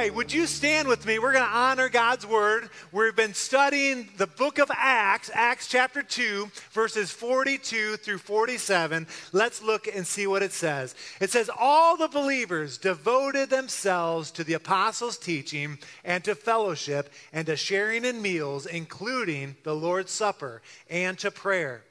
Right, would you stand with me? We're going to honor God's word. We've been studying the book of Acts, Acts chapter 2, verses 42 through 47. Let's look and see what it says. It says, All the believers devoted themselves to the apostles' teaching and to fellowship and to sharing in meals, including the Lord's Supper and to prayer.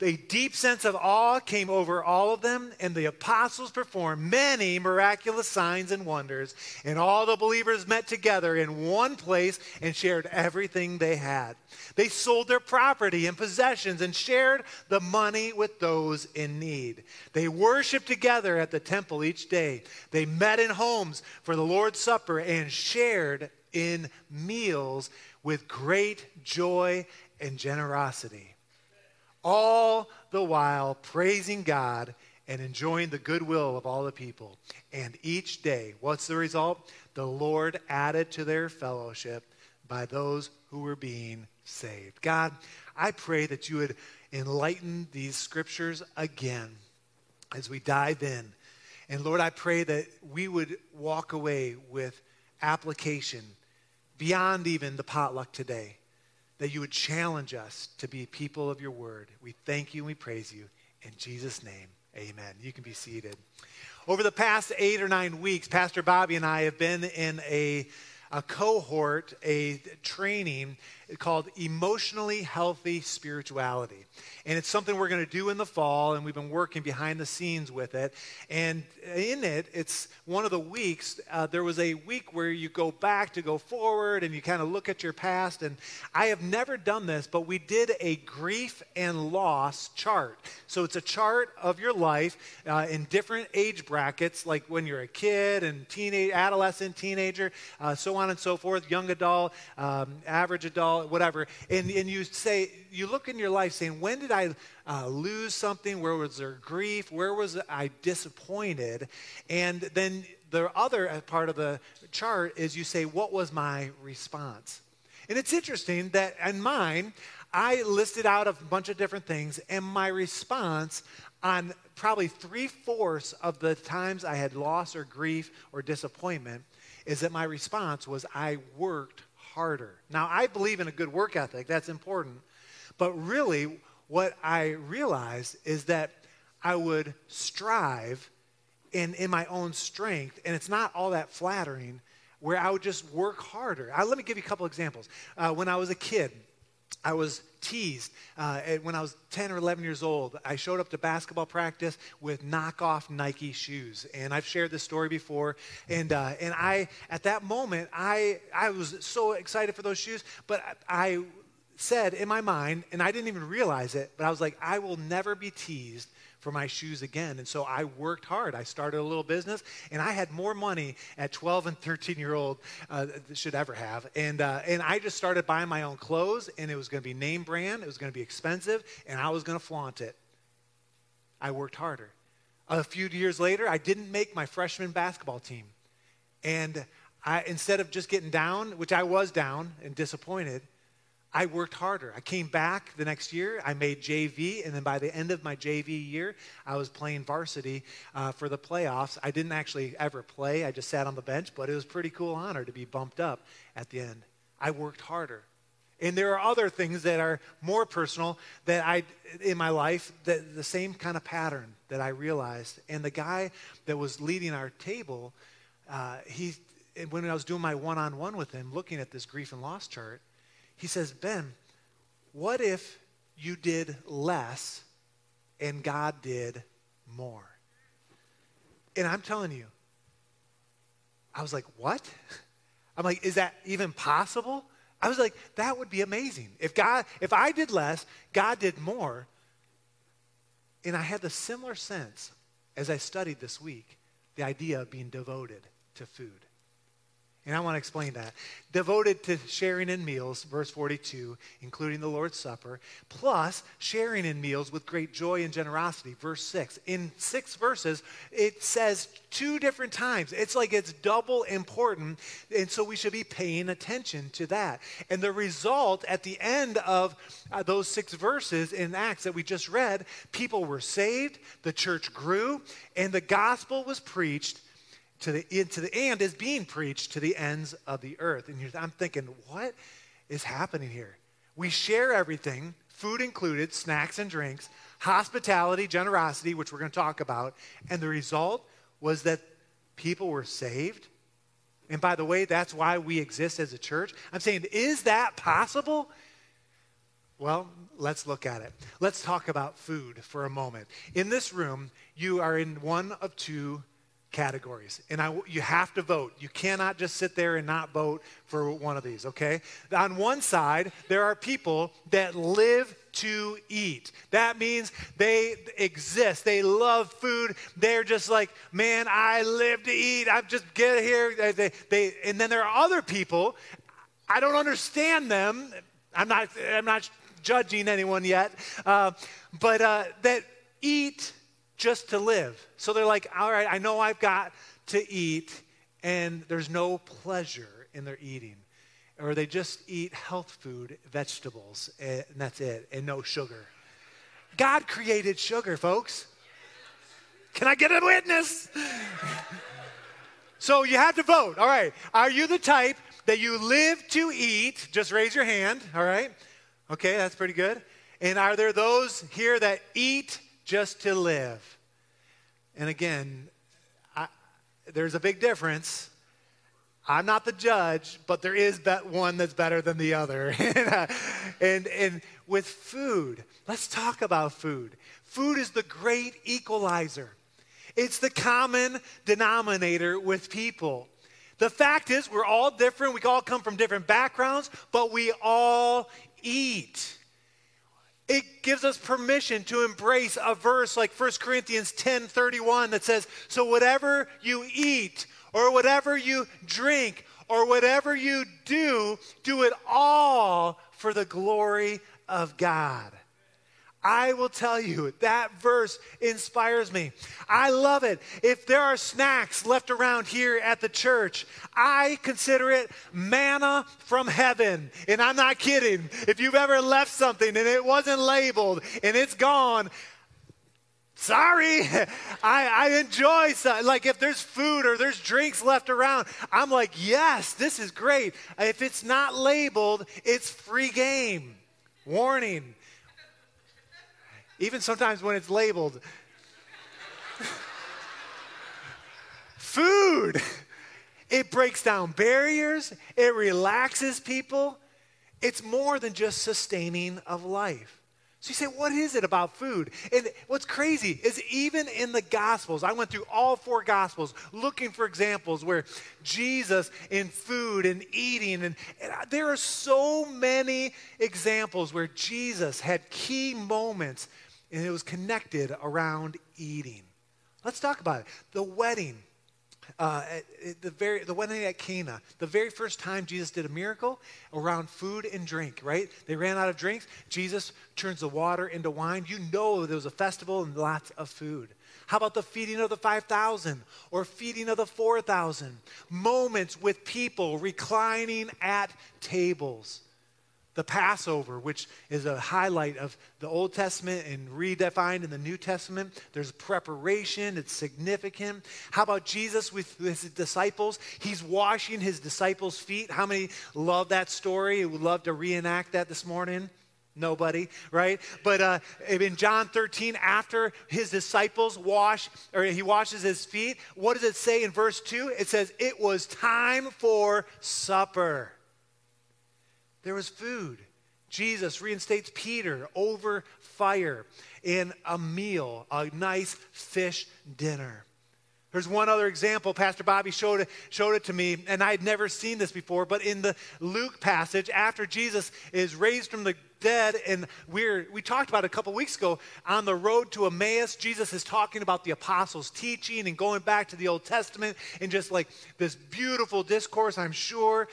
A deep sense of awe came over all of them, and the apostles performed many miraculous signs and wonders. And all the believers met together in one place and shared everything they had. They sold their property and possessions and shared the money with those in need. They worshiped together at the temple each day. They met in homes for the Lord's Supper and shared in meals with great joy and generosity all the while praising God and enjoying the goodwill of all the people. And each day, what's the result? The Lord added to their fellowship by those who were being saved. God, I pray that you would enlighten these scriptures again as we dive in. And Lord, I pray that we would walk away with application beyond even the potluck today that you would challenge us to be people of your word. We thank you and we praise you. In Jesus' name, amen. You can be seated. Over the past eight or nine weeks, Pastor Bobby and I have been in a, a cohort, a training called Emotionally Healthy Spirituality. And it's something we're going to do in the fall, and we've been working behind the scenes with it. And in it, it's one of the weeks, uh, there was a week where you go back to go forward and you kind of look at your past. And I have never done this, but we did a grief and loss chart. So it's a chart of your life uh, in different age brackets, like when you're a kid and teenage, adolescent, teenager, uh, so on and so forth, young adult, um, average adult, whatever. And, and you say, you look in your life saying, when did I uh, lose something? Where was there grief? Where was I disappointed? And then the other part of the chart is you say, what was my response? And it's interesting that in mine, I listed out a bunch of different things, and my response on probably three fourths of the times I had loss or grief or disappointment is that my response was I worked harder. Now, I believe in a good work ethic, that's important. But really, what I realized is that I would strive in, in my own strength, and it's not all that flattering, where I would just work harder. I, let me give you a couple examples. Uh, when I was a kid, I was teased uh, when I was 10 or 11 years old. I showed up to basketball practice with knockoff Nike shoes, and I've shared this story before. And uh, and I at that moment I I was so excited for those shoes, but I said in my mind, and I didn't even realize it, but I was like, I will never be teased for my shoes again. And so I worked hard. I started a little business, and I had more money at 12 and 13 year old uh, should ever have. And uh, and I just started buying my own clothes, and it was going to be name brand. It was going to be expensive, and I was going to flaunt it. I worked harder. A few years later, I didn't make my freshman basketball team, and I instead of just getting down, which I was down and disappointed. I worked harder. I came back the next year. I made JV, and then by the end of my JV year, I was playing varsity uh, for the playoffs. I didn't actually ever play. I just sat on the bench, but it was a pretty cool honor to be bumped up at the end. I worked harder. And there are other things that are more personal that I in my life that the same kind of pattern that I realized. And the guy that was leading our table, uh, he when I was doing my one-on-one with him, looking at this grief and loss chart he says, Ben, what if you did less and God did more? And I'm telling you, I was like, what? I'm like, is that even possible? I was like, that would be amazing. If God, if I did less, God did more. And I had the similar sense as I studied this week, the idea of being devoted to food. And I want to explain that. Devoted to sharing in meals, verse 42, including the Lord's Supper, plus sharing in meals with great joy and generosity, verse 6. In six verses, it says two different times. It's like it's double important. And so we should be paying attention to that. And the result at the end of uh, those six verses in Acts that we just read, people were saved, the church grew, and the gospel was preached to the, to the and is being preached to the ends of the earth. And I'm thinking, what is happening here? We share everything, food included, snacks and drinks, hospitality, generosity, which we're going to talk about. And the result was that people were saved. And by the way, that's why we exist as a church. I'm saying, is that possible? Well, let's look at it. Let's talk about food for a moment. In this room, you are in one of two categories. And I, you have to vote. You cannot just sit there and not vote for one of these, okay? On one side, there are people that live to eat. That means they exist. They love food. They're just like, man, I live to eat. I just get here. They, they, and then there are other people, I don't understand them. I'm not, I'm not judging anyone yet, uh, but uh, that eat just to live. So they're like, all right, I know I've got to eat, and there's no pleasure in their eating. Or they just eat health food, vegetables, and that's it, and no sugar. God created sugar, folks. Can I get a witness? so you have to vote. All right. Are you the type that you live to eat? Just raise your hand. All right. Okay, that's pretty good. And are there those here that eat just to live. And again, I, there's a big difference. I'm not the judge, but there is that one that's better than the other. and, uh, and, and with food, let's talk about food. Food is the great equalizer, it's the common denominator with people. The fact is, we're all different. We all come from different backgrounds, but we all eat. It gives us permission to embrace a verse like 1 Corinthians 10 31 that says, So whatever you eat, or whatever you drink, or whatever you do, do it all for the glory of God. I will tell you, that verse inspires me. I love it. If there are snacks left around here at the church, I consider it manna from heaven. And I'm not kidding. If you've ever left something and it wasn't labeled and it's gone, sorry I, I enjoy some, like if there's food or there's drinks left around i'm like yes this is great if it's not labeled it's free game warning even sometimes when it's labeled. Food. It breaks down barriers, it relaxes people. It's more than just sustaining of life. So you say, what is it about food? And what's crazy is even in the Gospels, I went through all four Gospels looking for examples where Jesus in food and eating, and, and there are so many examples where Jesus had key moments and it was connected around eating. Let's talk about it. The wedding, uh, the, very, the wedding at Cana, the very first time Jesus did a miracle around food and drink, right? They ran out of drinks. Jesus turns the water into wine. You know there was a festival and lots of food. How about the feeding of the 5,000 or feeding of the 4,000? Moments with people reclining at tables the Passover, which is a highlight of the Old Testament and redefined in the New Testament. There's preparation, it's significant. How about Jesus with his disciples? He's washing his disciples' feet. How many love that story? Would love to reenact that this morning? Nobody, right? But uh, in John 13, after his disciples wash, or he washes his feet, what does it say in verse 2? It says, It was time for supper. There was food. Jesus reinstates Peter over fire in a meal, a nice fish dinner. There's one other example. Pastor Bobby showed it, showed it to me, and I had never seen this before. But in the Luke passage, after Jesus is raised from the dead, and we're, we talked about a couple weeks ago on the road to Emmaus, Jesus is talking about the apostles' teaching and going back to the Old Testament and just like this beautiful discourse, I'm sure.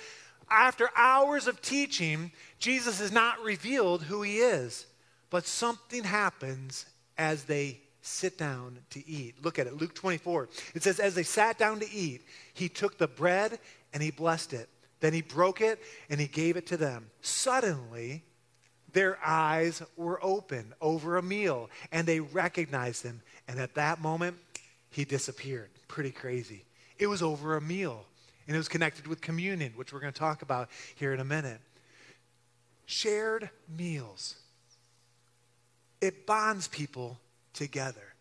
After hours of teaching, Jesus is not revealed who he is, but something happens as they sit down to eat. Look at it, Luke 24. It says, As they sat down to eat, he took the bread and he blessed it. Then he broke it and he gave it to them. Suddenly, their eyes were open over a meal and they recognized him. And at that moment, he disappeared. Pretty crazy. It was over a meal and it was connected with communion, which we're going to talk about here in a minute. Shared meals. It bonds people together.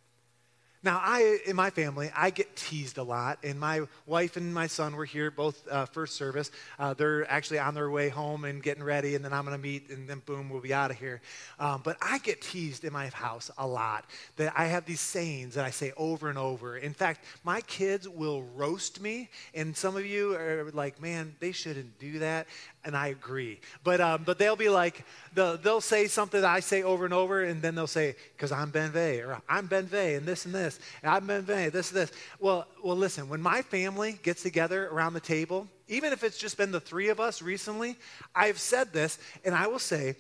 Now, I, in my family, I get teased a lot, and my wife and my son were here both uh, first service. Uh, they're actually on their way home and getting ready, and then I'm going to meet, and then boom, we'll be out of here. Um, but I get teased in my house a lot that I have these sayings that I say over and over. In fact, my kids will roast me, and some of you are like, man, they shouldn't do that and I agree. But um, but they'll be like they'll, they'll say something that I say over and over, and then they'll say because I'm Ben Vegh or I'm Ben Vegh and this and this, and I'm Ben Vegh this and this. Well well listen, when my family gets together around the table, even if it's just been the three of us recently, I've said this, and I will say,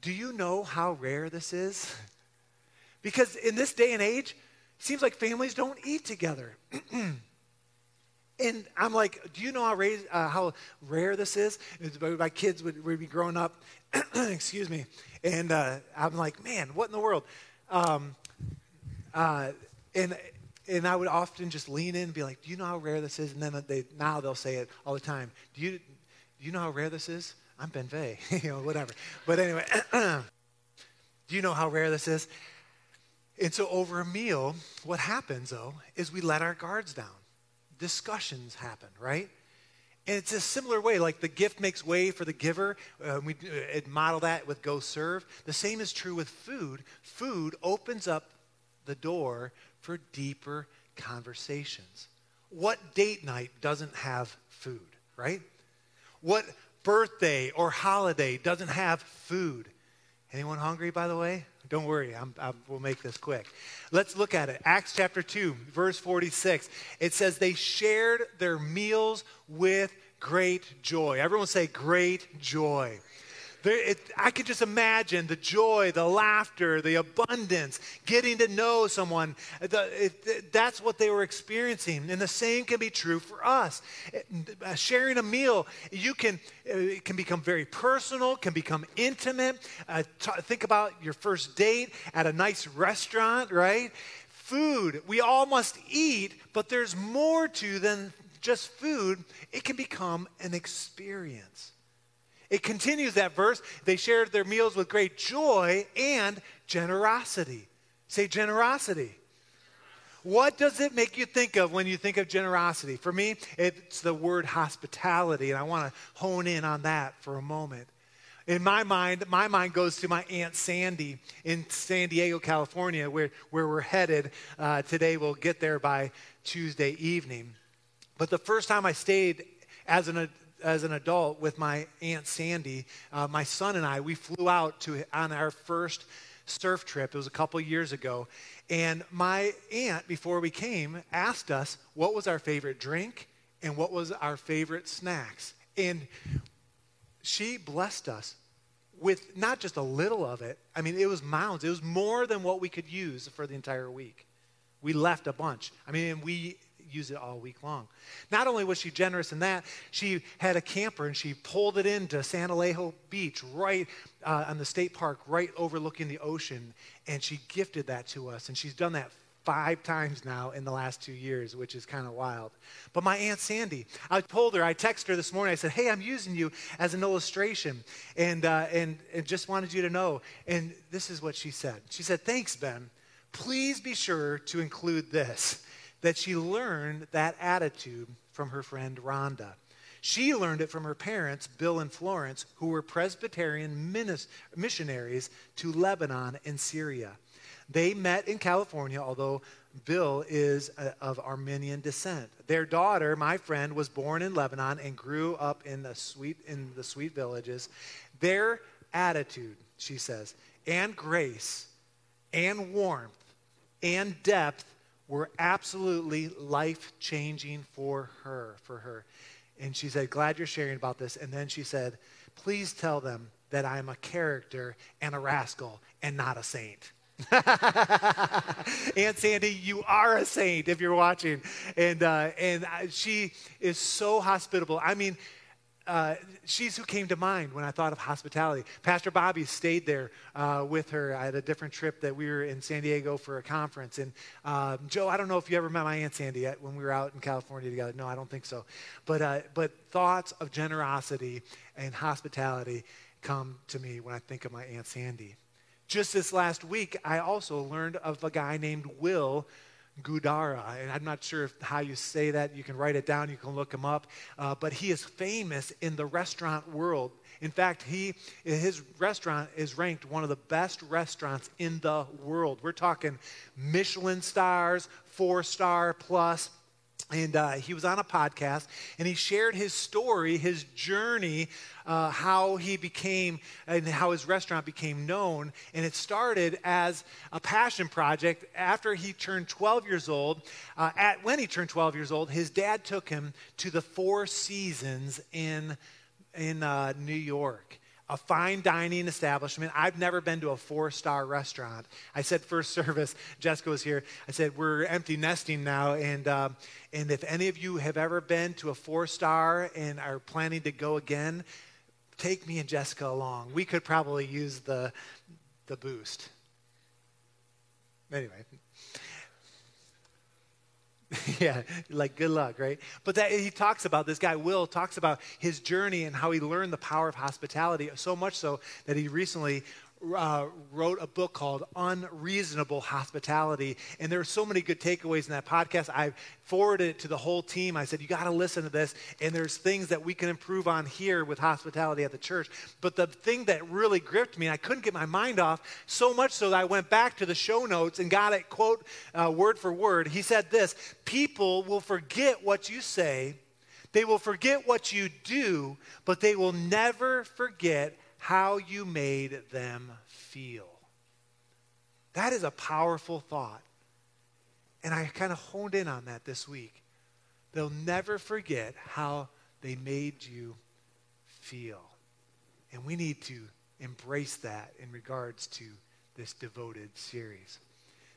do you know how rare this is? Because in this day and age, it seems like families don't eat together. And I'm like, do you know how, raise, uh, how rare this is? My kids would, would be growing up, excuse me, and uh, I'm like, man, what in the world? Um, uh, and and I would often just lean in and be like, do you know how rare this is? And then they now they'll say it all the time. Do you do you know how rare this is? I'm Ben Vegh, you know, whatever. But anyway, do you know how rare this is? And so over a meal, what happens though is we let our guards down discussions happen, right? And it's a similar way, like the gift makes way for the giver. Uh, we uh, model that with go serve. The same is true with food. Food opens up the door for deeper conversations. What date night doesn't have food, right? What birthday or holiday doesn't have food? Anyone hungry, by the way? Don't worry, I'm, I will make this quick. Let's look at it. Acts chapter 2, verse 46. It says, They shared their meals with great joy. Everyone say, Great joy. There, it, I could just imagine the joy, the laughter, the abundance, getting to know someone. The, it, that's what they were experiencing. And the same can be true for us. Uh, sharing a meal, you can, uh, it can become very personal, can become intimate. Uh, t- think about your first date at a nice restaurant, right? Food, we all must eat, but there's more to than just food. It can become an experience. It continues that verse. They shared their meals with great joy and generosity. Say generosity. What does it make you think of when you think of generosity? For me, it's the word hospitality, and I want to hone in on that for a moment. In my mind, my mind goes to my Aunt Sandy in San Diego, California, where, where we're headed uh, today. We'll get there by Tuesday evening. But the first time I stayed as an as an adult with my aunt Sandy, uh, my son and I, we flew out to on our first surf trip. It was a couple years ago, and my aunt, before we came, asked us what was our favorite drink and what was our favorite snacks, and she blessed us with not just a little of it. I mean, it was mounds. It was more than what we could use for the entire week. We left a bunch. I mean, we use it all week long. Not only was she generous in that, she had a camper and she pulled it into San Elijo Beach, right uh, on the state park, right overlooking the ocean, and she gifted that to us. And she's done that five times now in the last two years, which is kind of wild. But my Aunt Sandy, I told her, I texted her this morning, I said, hey, I'm using you as an illustration and, uh, and, and just wanted you to know. And this is what she said. She said, thanks, Ben. Please be sure to include this that she learned that attitude from her friend Rhonda. She learned it from her parents, Bill and Florence, who were Presbyterian missionaries to Lebanon and Syria. They met in California, although Bill is uh, of Armenian descent. Their daughter, my friend, was born in Lebanon and grew up in the sweet in the sweet villages. Their attitude, she says, and grace and warmth and depth were absolutely life-changing for her, for her. And she said, "Glad you're sharing about this." And then she said, "Please tell them that I'm a character and a rascal and not a saint." Aunt Sandy, you are a saint if you're watching. And, uh, and she is so hospitable. I mean, uh, she's who came to mind when I thought of hospitality. Pastor Bobby stayed there uh, with her. Had a different trip that we were in San Diego for a conference. And uh, Joe, I don't know if you ever met my Aunt Sandy yet when we were out in California together. No, I don't think so. But, uh, but thoughts of generosity and hospitality come to me when I think of my Aunt Sandy. Just this last week, I also learned of a guy named Will Guidara. And I'm not sure if, how you say that. You can write it down, you can look him up. Uh, but he is famous in the restaurant world. In fact, he, his restaurant is ranked one of the best restaurants in the world. We're talking Michelin stars, four star plus. And uh, he was on a podcast and he shared his story, his journey, uh, how he became and how his restaurant became known. And it started as a passion project after he turned 12 years old. Uh, at, when he turned 12 years old, his dad took him to the Four Seasons in, in uh, New York a fine dining establishment. I've never been to a four star restaurant. I said first service, Jessica was here. I said, We're empty nesting now. And, um, and if any of you have ever been to a four star and are planning to go again, take me and Jessica along. We could probably use the, the boost. Anyway, yeah, like good luck, right? But that he talks about this guy Will talks about his journey and how he learned the power of hospitality so much so that he recently uh, wrote a book called Unreasonable Hospitality. And there are so many good takeaways in that podcast. I forwarded it to the whole team. I said, You got to listen to this. And there's things that we can improve on here with hospitality at the church. But the thing that really gripped me, I couldn't get my mind off, so much so that I went back to the show notes and got it, quote, uh, word for word. He said this People will forget what you say. They will forget what you do, but they will never forget how you made them feel. That is a powerful thought. And I kind of honed in on that this week. They'll never forget how they made you feel. And we need to embrace that in regards to this devoted series.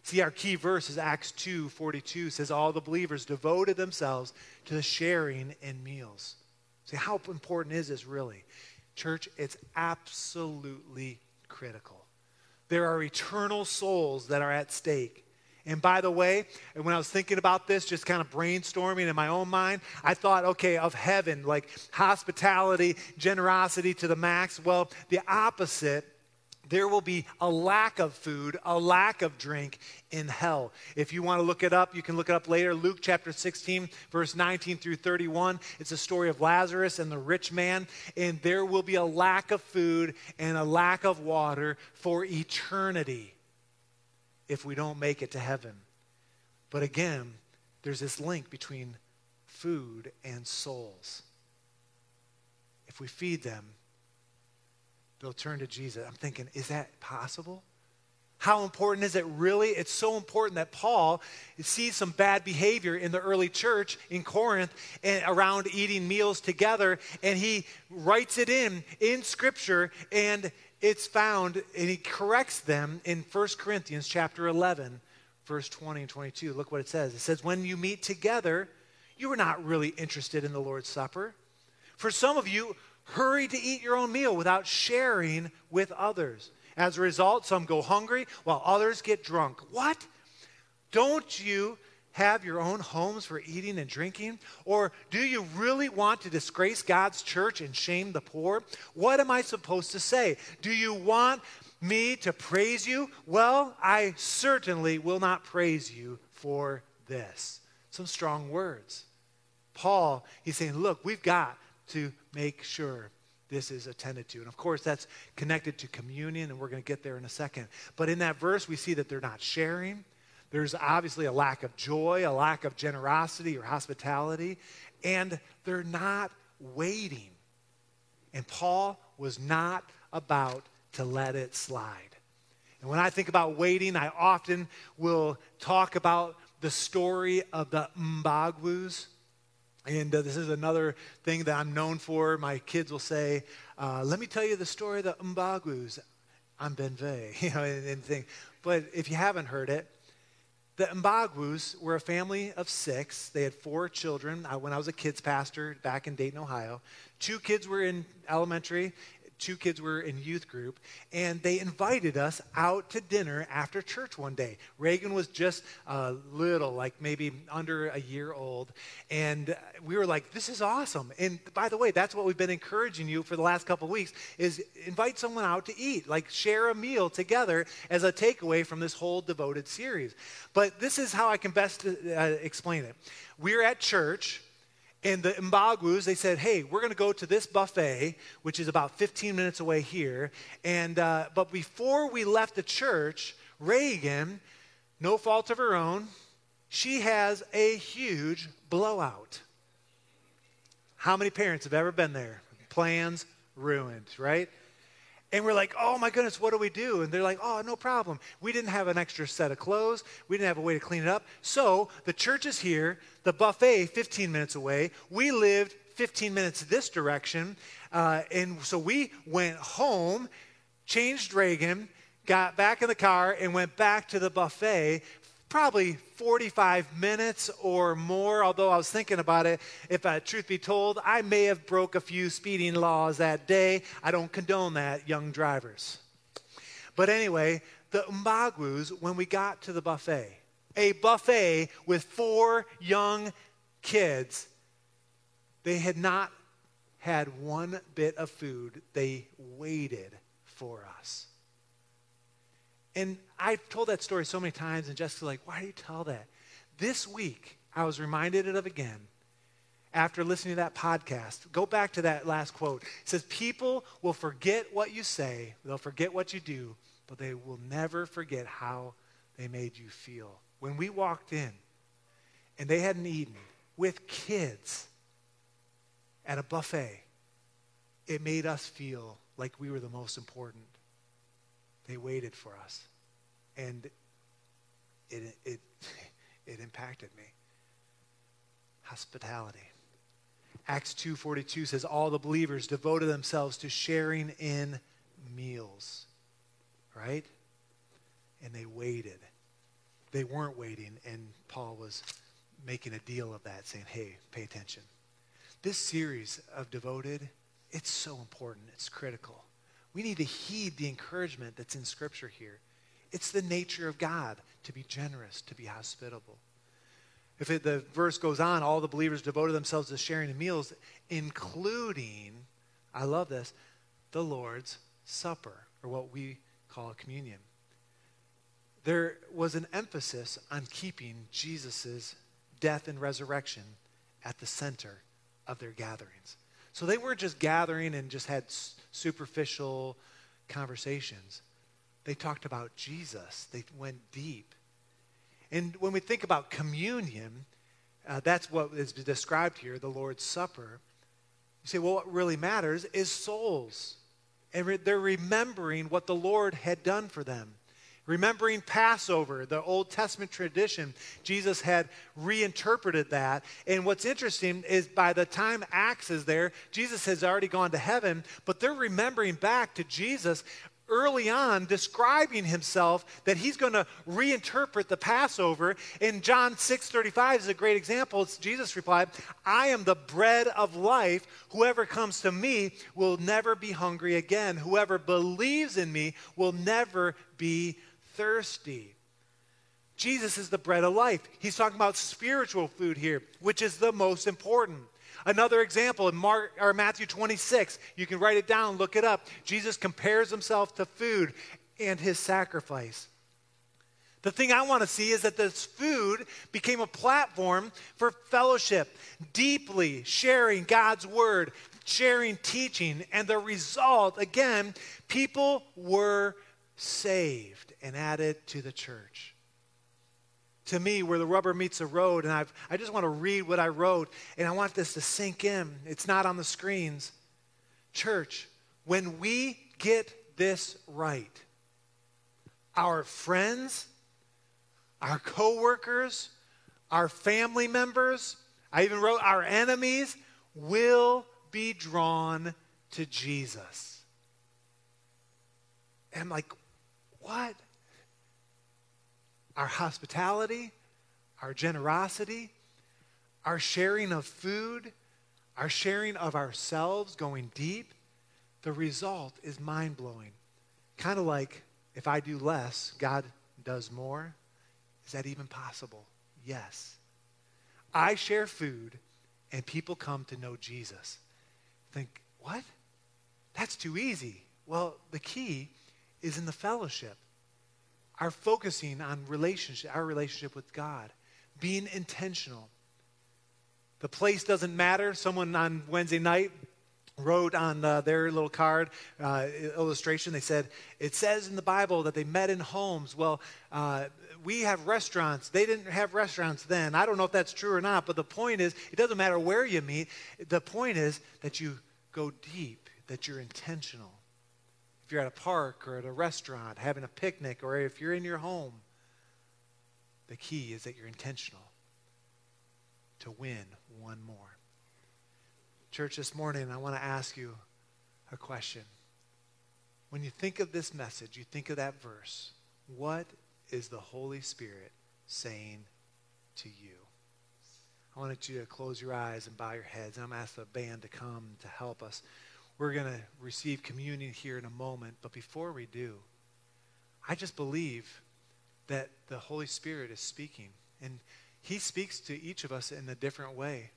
See, our key verse is Acts 2 42 says, All the believers devoted themselves to the sharing in meals. See, how important is this really? Church, it's absolutely critical. There are eternal souls that are at stake. And by the way, when I was thinking about this, just kind of brainstorming in my own mind, I thought, okay, of heaven, like hospitality, generosity to the max. Well, the opposite there will be a lack of food, a lack of drink in hell. If you want to look it up, you can look it up later. Luke chapter 16, verse 19 through 31. It's a story of Lazarus and the rich man. And there will be a lack of food and a lack of water for eternity if we don't make it to heaven. But again, there's this link between food and souls. If we feed them, they'll turn to Jesus. I'm thinking, is that possible? How important is it really? It's so important that Paul sees some bad behavior in the early church in Corinth and around eating meals together, and he writes it in in Scripture, and it's found, and he corrects them in 1 Corinthians chapter 11, verse 20 and 22. Look what it says. It says, When you meet together, you are not really interested in the Lord's Supper. For some of you hurry to eat your own meal without sharing with others. As a result, some go hungry while others get drunk. What? Don't you have your own homes for eating and drinking? Or do you really want to disgrace God's church and shame the poor? What am I supposed to say? Do you want me to praise you? Well, I certainly will not praise you for this. Some strong words. Paul, he's saying, look, we've got to make sure this is attended to. And of course, that's connected to communion, and we're going to get there in a second. But in that verse, we see that they're not sharing. There's obviously a lack of joy, a lack of generosity or hospitality, and they're not waiting. And Paul was not about to let it slide. And when I think about waiting, I often will talk about the story of the Mbagwus. And uh, this is another thing that I'm known for. My kids will say, uh, Let me tell you the story of the Mbagwus. I'm Ben Vegh, you know, and, and thing. But if you haven't heard it, the Mbagwus were a family of six. They had four children. I, when I was a kids pastor back in Dayton, Ohio, two kids were in elementary, two kids were in youth group, and they invited us out to dinner after church one day. Reagan was just a little, like maybe under a year old, and we were like, "This is awesome!" And by the way, that's what we've been encouraging you for the last couple weeks: is invite someone out to eat, like share a meal together as a takeaway from this whole devoted series. But this is how I can best uh, explain it. We're at church and the Mbagwus, they said, hey, we're going to go to this buffet, which is about 15 minutes away here. And, uh, but before we left the church, Reagan, no fault of her own, she has a huge blowout. How many parents have ever been there? Plans ruined, right? And we're like, oh my goodness, what do we do? And they're like, oh, no problem. We didn't have an extra set of clothes. We didn't have a way to clean it up. So the church is here, the buffet 15 minutes away. We lived 15 minutes this direction. Uh, and so we went home, changed Reagan, got back in the car, and went back to the buffet probably 45 minutes or more although i was thinking about it if uh, truth be told i may have broke a few speeding laws that day. I don't condone that young drivers. But anyway the Mbagwus, when we got to the buffet a buffet with four young kids they had not had one bit of food. They waited for us and I've told that story so many times, and Jessica's like, why do you tell that? This week, I was reminded of it again after listening to that podcast. Go back to that last quote. It says, People will forget what you say, they'll forget what you do, but they will never forget how they made you feel. When we walked in and they hadn't eaten with kids at a buffet, it made us feel like we were the most important. They waited for us. And it, it, it impacted me. Hospitality. Acts 2.42 says, all the believers devoted themselves to sharing in meals. Right? And they waited. They weren't waiting, and Paul was making a deal of that, saying, hey, pay attention. This series of Devoted, it's so important. It's critical. We need to heed the encouragement that's in Scripture here. It's the nature of God to be generous, to be hospitable. If it, the verse goes on, all the believers devoted themselves to sharing the meals, including, I love this, the Lord's Supper, or what we call communion. There was an emphasis on keeping Jesus' death and resurrection at the center of their gatherings. So they weren't just gathering and just had superficial conversations. They talked about Jesus, they went deep. And when we think about communion, uh, that's what is described here, the Lord's Supper. You say, well, what really matters is souls. And re- they're remembering what the Lord had done for them. Remembering Passover, the Old Testament tradition, Jesus had reinterpreted that. And what's interesting is by the time Acts is there, Jesus has already gone to heaven, but they're remembering back to Jesus early on describing himself that he's going to reinterpret the Passover. In John 6 35 is a great example. It's Jesus replied, I am the bread of life. Whoever comes to me will never be hungry again. Whoever believes in me will never be thirsty. Jesus is the bread of life. He's talking about spiritual food here, which is the most important. Another example in Mark, or Matthew 26, you can write it down, look it up. Jesus compares himself to food and his sacrifice. The thing I want to see is that this food became a platform for fellowship, deeply sharing God's word, sharing teaching, and the result, again, people were saved and added to the church. To me, where the rubber meets the road, and I've, I just want to read what I wrote, and I want this to sink in. It's not on the screens. Church, when we get this right, our friends, our coworkers, our family members, I even wrote our enemies will be drawn to Jesus. And I'm like, what? Our hospitality, our generosity, our sharing of food, our sharing of ourselves going deep, the result is mind blowing. Kind of like if I do less, God does more. Is that even possible? Yes. I share food and people come to know Jesus. Think, what? That's too easy. Well, the key is in the fellowship. Our focusing on relationship, our relationship with God, being intentional. The place doesn't matter. Someone on Wednesday night wrote on uh, their little card uh, illustration, they said, It says in the Bible that they met in homes. Well, uh, we have restaurants. They didn't have restaurants then. I don't know if that's true or not, but the point is, it doesn't matter where you meet. The point is that you go deep, that you're intentional. If you're at a park or at a restaurant, having a picnic, or if you're in your home, the key is that you're intentional to win one more. Church, this morning, I want to ask you a question. When you think of this message, you think of that verse, what is the Holy Spirit saying to you? I wanted you to close your eyes and bow your heads. I'm going to ask the band to come to help us. We're going to receive communion here in a moment, but before we do, I just believe that the Holy Spirit is speaking, and He speaks to each of us in a different way.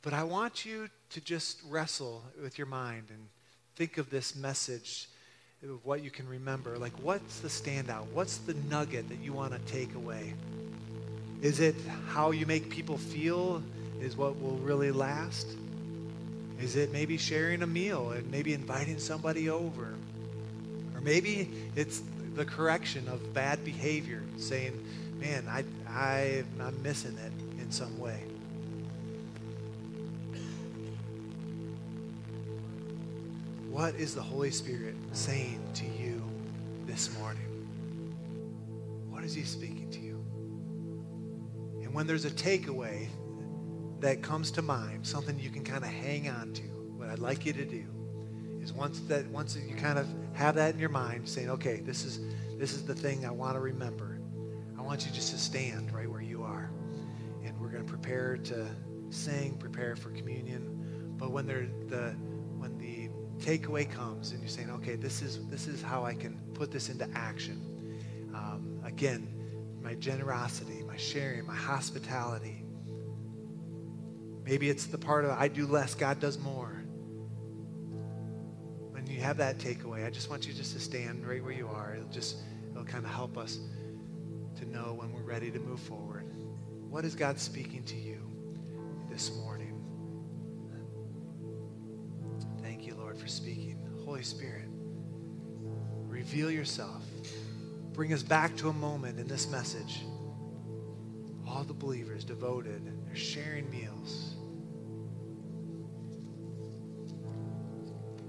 But I want you to just wrestle with your mind and think of this message of what you can remember. Like, what's the standout? What's the nugget that you want to take away? Is it how you make people feel is what will really last? Is it maybe sharing a meal and maybe inviting somebody over? Or maybe it's the correction of bad behavior, saying, man, I, I, I'm missing it in some way. What is the Holy Spirit saying to you this morning? What is He speaking to you? And when there's a takeaway that comes to mind, something you can kind of hang on to, what I'd like you to do is once that once you kind of have that in your mind, saying, okay, this is this is the thing I want to remember. I want you just to stand right where you are. And we're going to prepare to sing, prepare for communion. But when there the takeaway comes and you're saying, okay, this is, this is how I can put this into action. Um, again, my generosity, my sharing, my hospitality. Maybe it's the part of I do less, God does more. When you have that takeaway, I just want you just to stand right where you are. It'll just, it'll kind of help us to know when we're ready to move forward. What is God speaking to you this morning? Thank you, Lord, for speaking. Holy Spirit, reveal yourself. Bring us back to a moment in this message. All the believers devoted, they're sharing meals.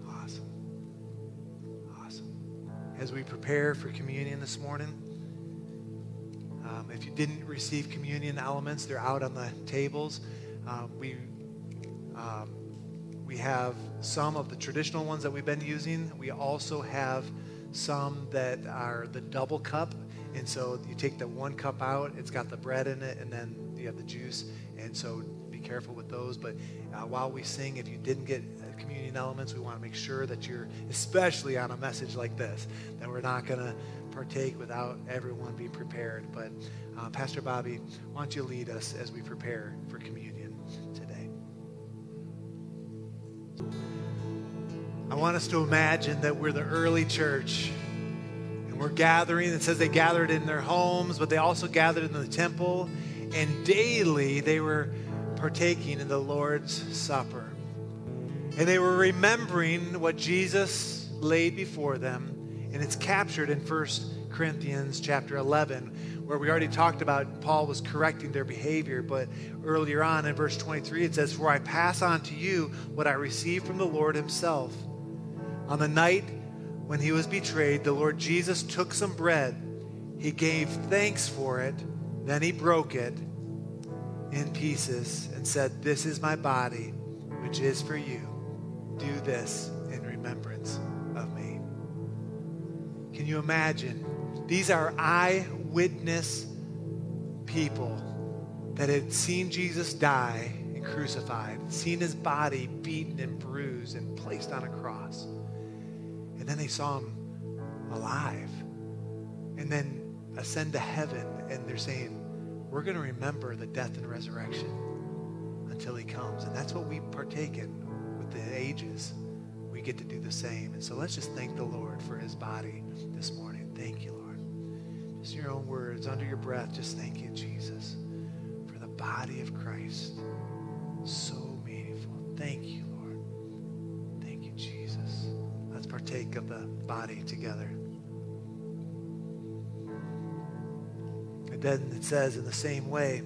Awesome. Awesome. As we prepare for communion this morning, um, if you didn't receive communion elements, they're out on the tables. Um, we um, we have some of the traditional ones that we've been using. We also have some that are the double cup. And so you take the one cup out, it's got the bread in it, and then you have the juice. And so be careful with those. But uh, while we sing, if you didn't get uh, communion elements, we want to make sure that you're, especially on a message like this, that we're not going to partake without everyone being prepared. But uh, Pastor Bobby, why don't you lead us as we prepare for communion? Today? I want us to imagine that we're the early church we're gathering. It says they gathered in their homes, but they also gathered in the temple. And daily they were partaking in the Lord's Supper. And they were remembering what Jesus laid before them. And it's captured in 1 Corinthians chapter 11, where we already talked about Paul was correcting their behavior. But earlier on in verse 23, it says, For I pass on to you what I received from the Lord himself. On the night when he was betrayed, the Lord Jesus took some bread. He gave thanks for it. Then he broke it in pieces and said, This is my body, which is for you. Do this in remembrance of me. Can you imagine? These are eyewitness people that had seen Jesus die and crucified, seen his body beaten and bruised and placed on a cross. And then they saw him alive and then ascend to heaven. And they're saying, we're going to remember the death and resurrection until he comes. And that's what we partake in with the ages. We get to do the same. And so let's just thank the Lord for his body this morning. Thank you, Lord. Just your own words, under your breath, just thank you, Jesus, for the body of Christ. So meaningful. Thank you, Of the body together. And then it says, in the same way,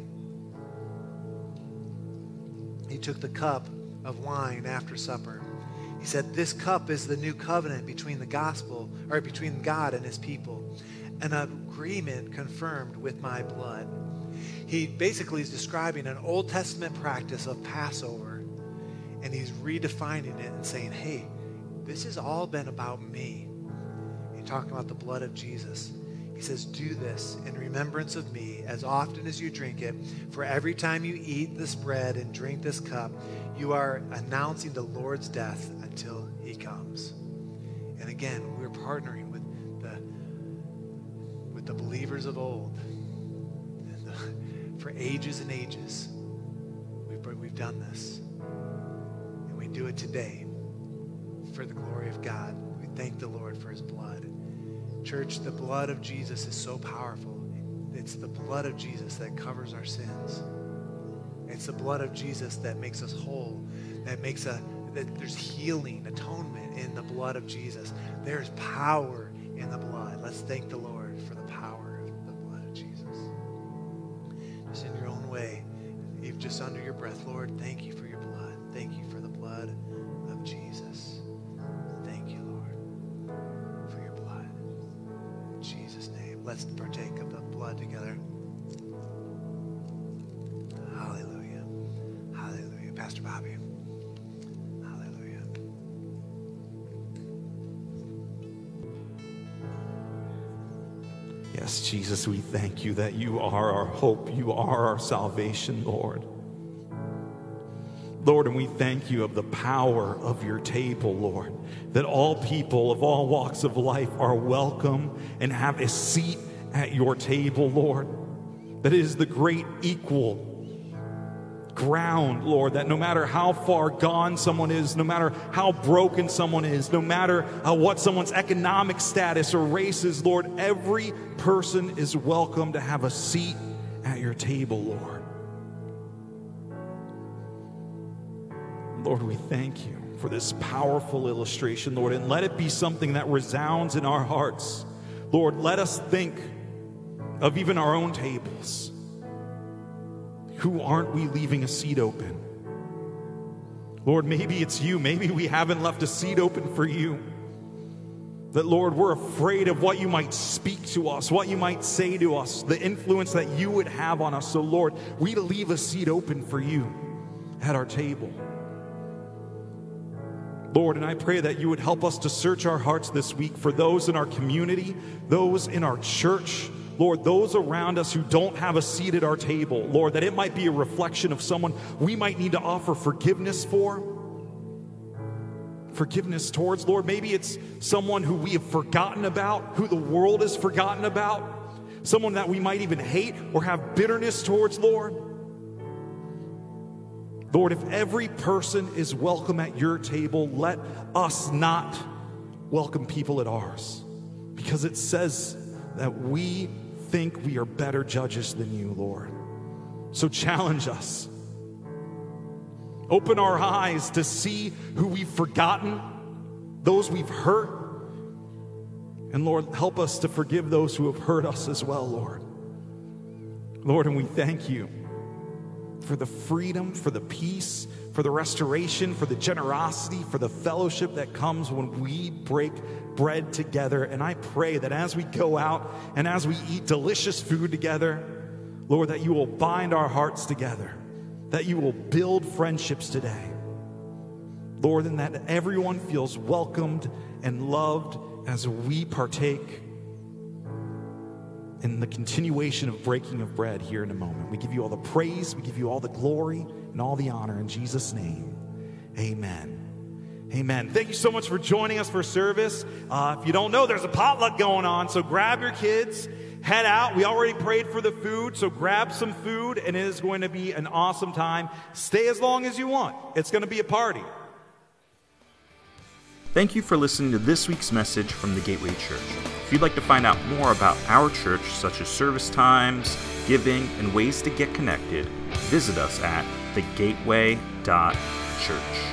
he took the cup of wine after supper. He said, This cup is the new covenant between the gospel, or between God and his people, an agreement confirmed with my blood. He basically is describing an Old Testament practice of Passover, and he's redefining it and saying, Hey, this has all been about me. He's talking about the blood of Jesus. He says, Do this in remembrance of me as often as you drink it. For every time you eat this bread and drink this cup, you are announcing the Lord's death until he comes. And again, we're partnering with the, with the believers of old. For ages and ages, we've, we've done this. And we do it today for the glory of God. We thank the Lord for his blood. Church, the blood of Jesus is so powerful. It's the blood of Jesus that covers our sins. It's the blood of Jesus that makes us whole, that makes a that there's healing, atonement in the blood of Jesus. There's power in the blood. Let's thank the Lord Yes, Jesus, we thank you that you are our hope. You are our salvation, Lord. Lord, and we thank you of the power of your table, Lord, that all people of all walks of life are welcome and have a seat at your table, Lord. That it is the great equal ground, Lord, that no matter how far gone someone is, no matter how broken someone is, no matter uh, what someone's economic status or race is, Lord, every person is welcome to have a seat at your table, Lord. Lord, we thank you for this powerful illustration, Lord, and let it be something that resounds in our hearts. Lord, let us think of even our own tables. Who aren't we leaving a seat open? Lord, maybe it's you. Maybe we haven't left a seat open for you. That, Lord, we're afraid of what you might speak to us, what you might say to us, the influence that you would have on us. So, Lord, we leave a seat open for you at our table. Lord, and I pray that you would help us to search our hearts this week for those in our community, those in our church, Lord, those around us who don't have a seat at our table, Lord, that it might be a reflection of someone we might need to offer forgiveness for. Forgiveness towards, Lord. Maybe it's someone who we have forgotten about, who the world has forgotten about, someone that we might even hate or have bitterness towards, Lord. Lord, if every person is welcome at your table, let us not welcome people at ours. because it says that we think we are better judges than you, Lord. So challenge us. Open our eyes to see who we've forgotten, those we've hurt. And Lord, help us to forgive those who have hurt us as well, Lord. Lord, and we thank you for the freedom, for the peace, for the restoration, for the generosity, for the fellowship that comes when we break bread together. And I pray that as we go out and as we eat delicious food together, Lord, that you will bind our hearts together, that you will build friendships today. Lord, and that everyone feels welcomed and loved as we partake in the continuation of breaking of bread here in a moment. We give you all the praise, we give you all the glory and all the honor in Jesus' name. Amen. Amen. Thank you so much for joining us for service. Uh, if you don't know, there's a potluck going on, so grab your kids, head out. We already prayed for the food, so grab some food, and it is going to be an awesome time. Stay as long as you want, it's going to be a party. Thank you for listening to this week's message from the Gateway Church. If you'd like to find out more about our church, such as service times, giving, and ways to get connected, visit us at thegateway.church.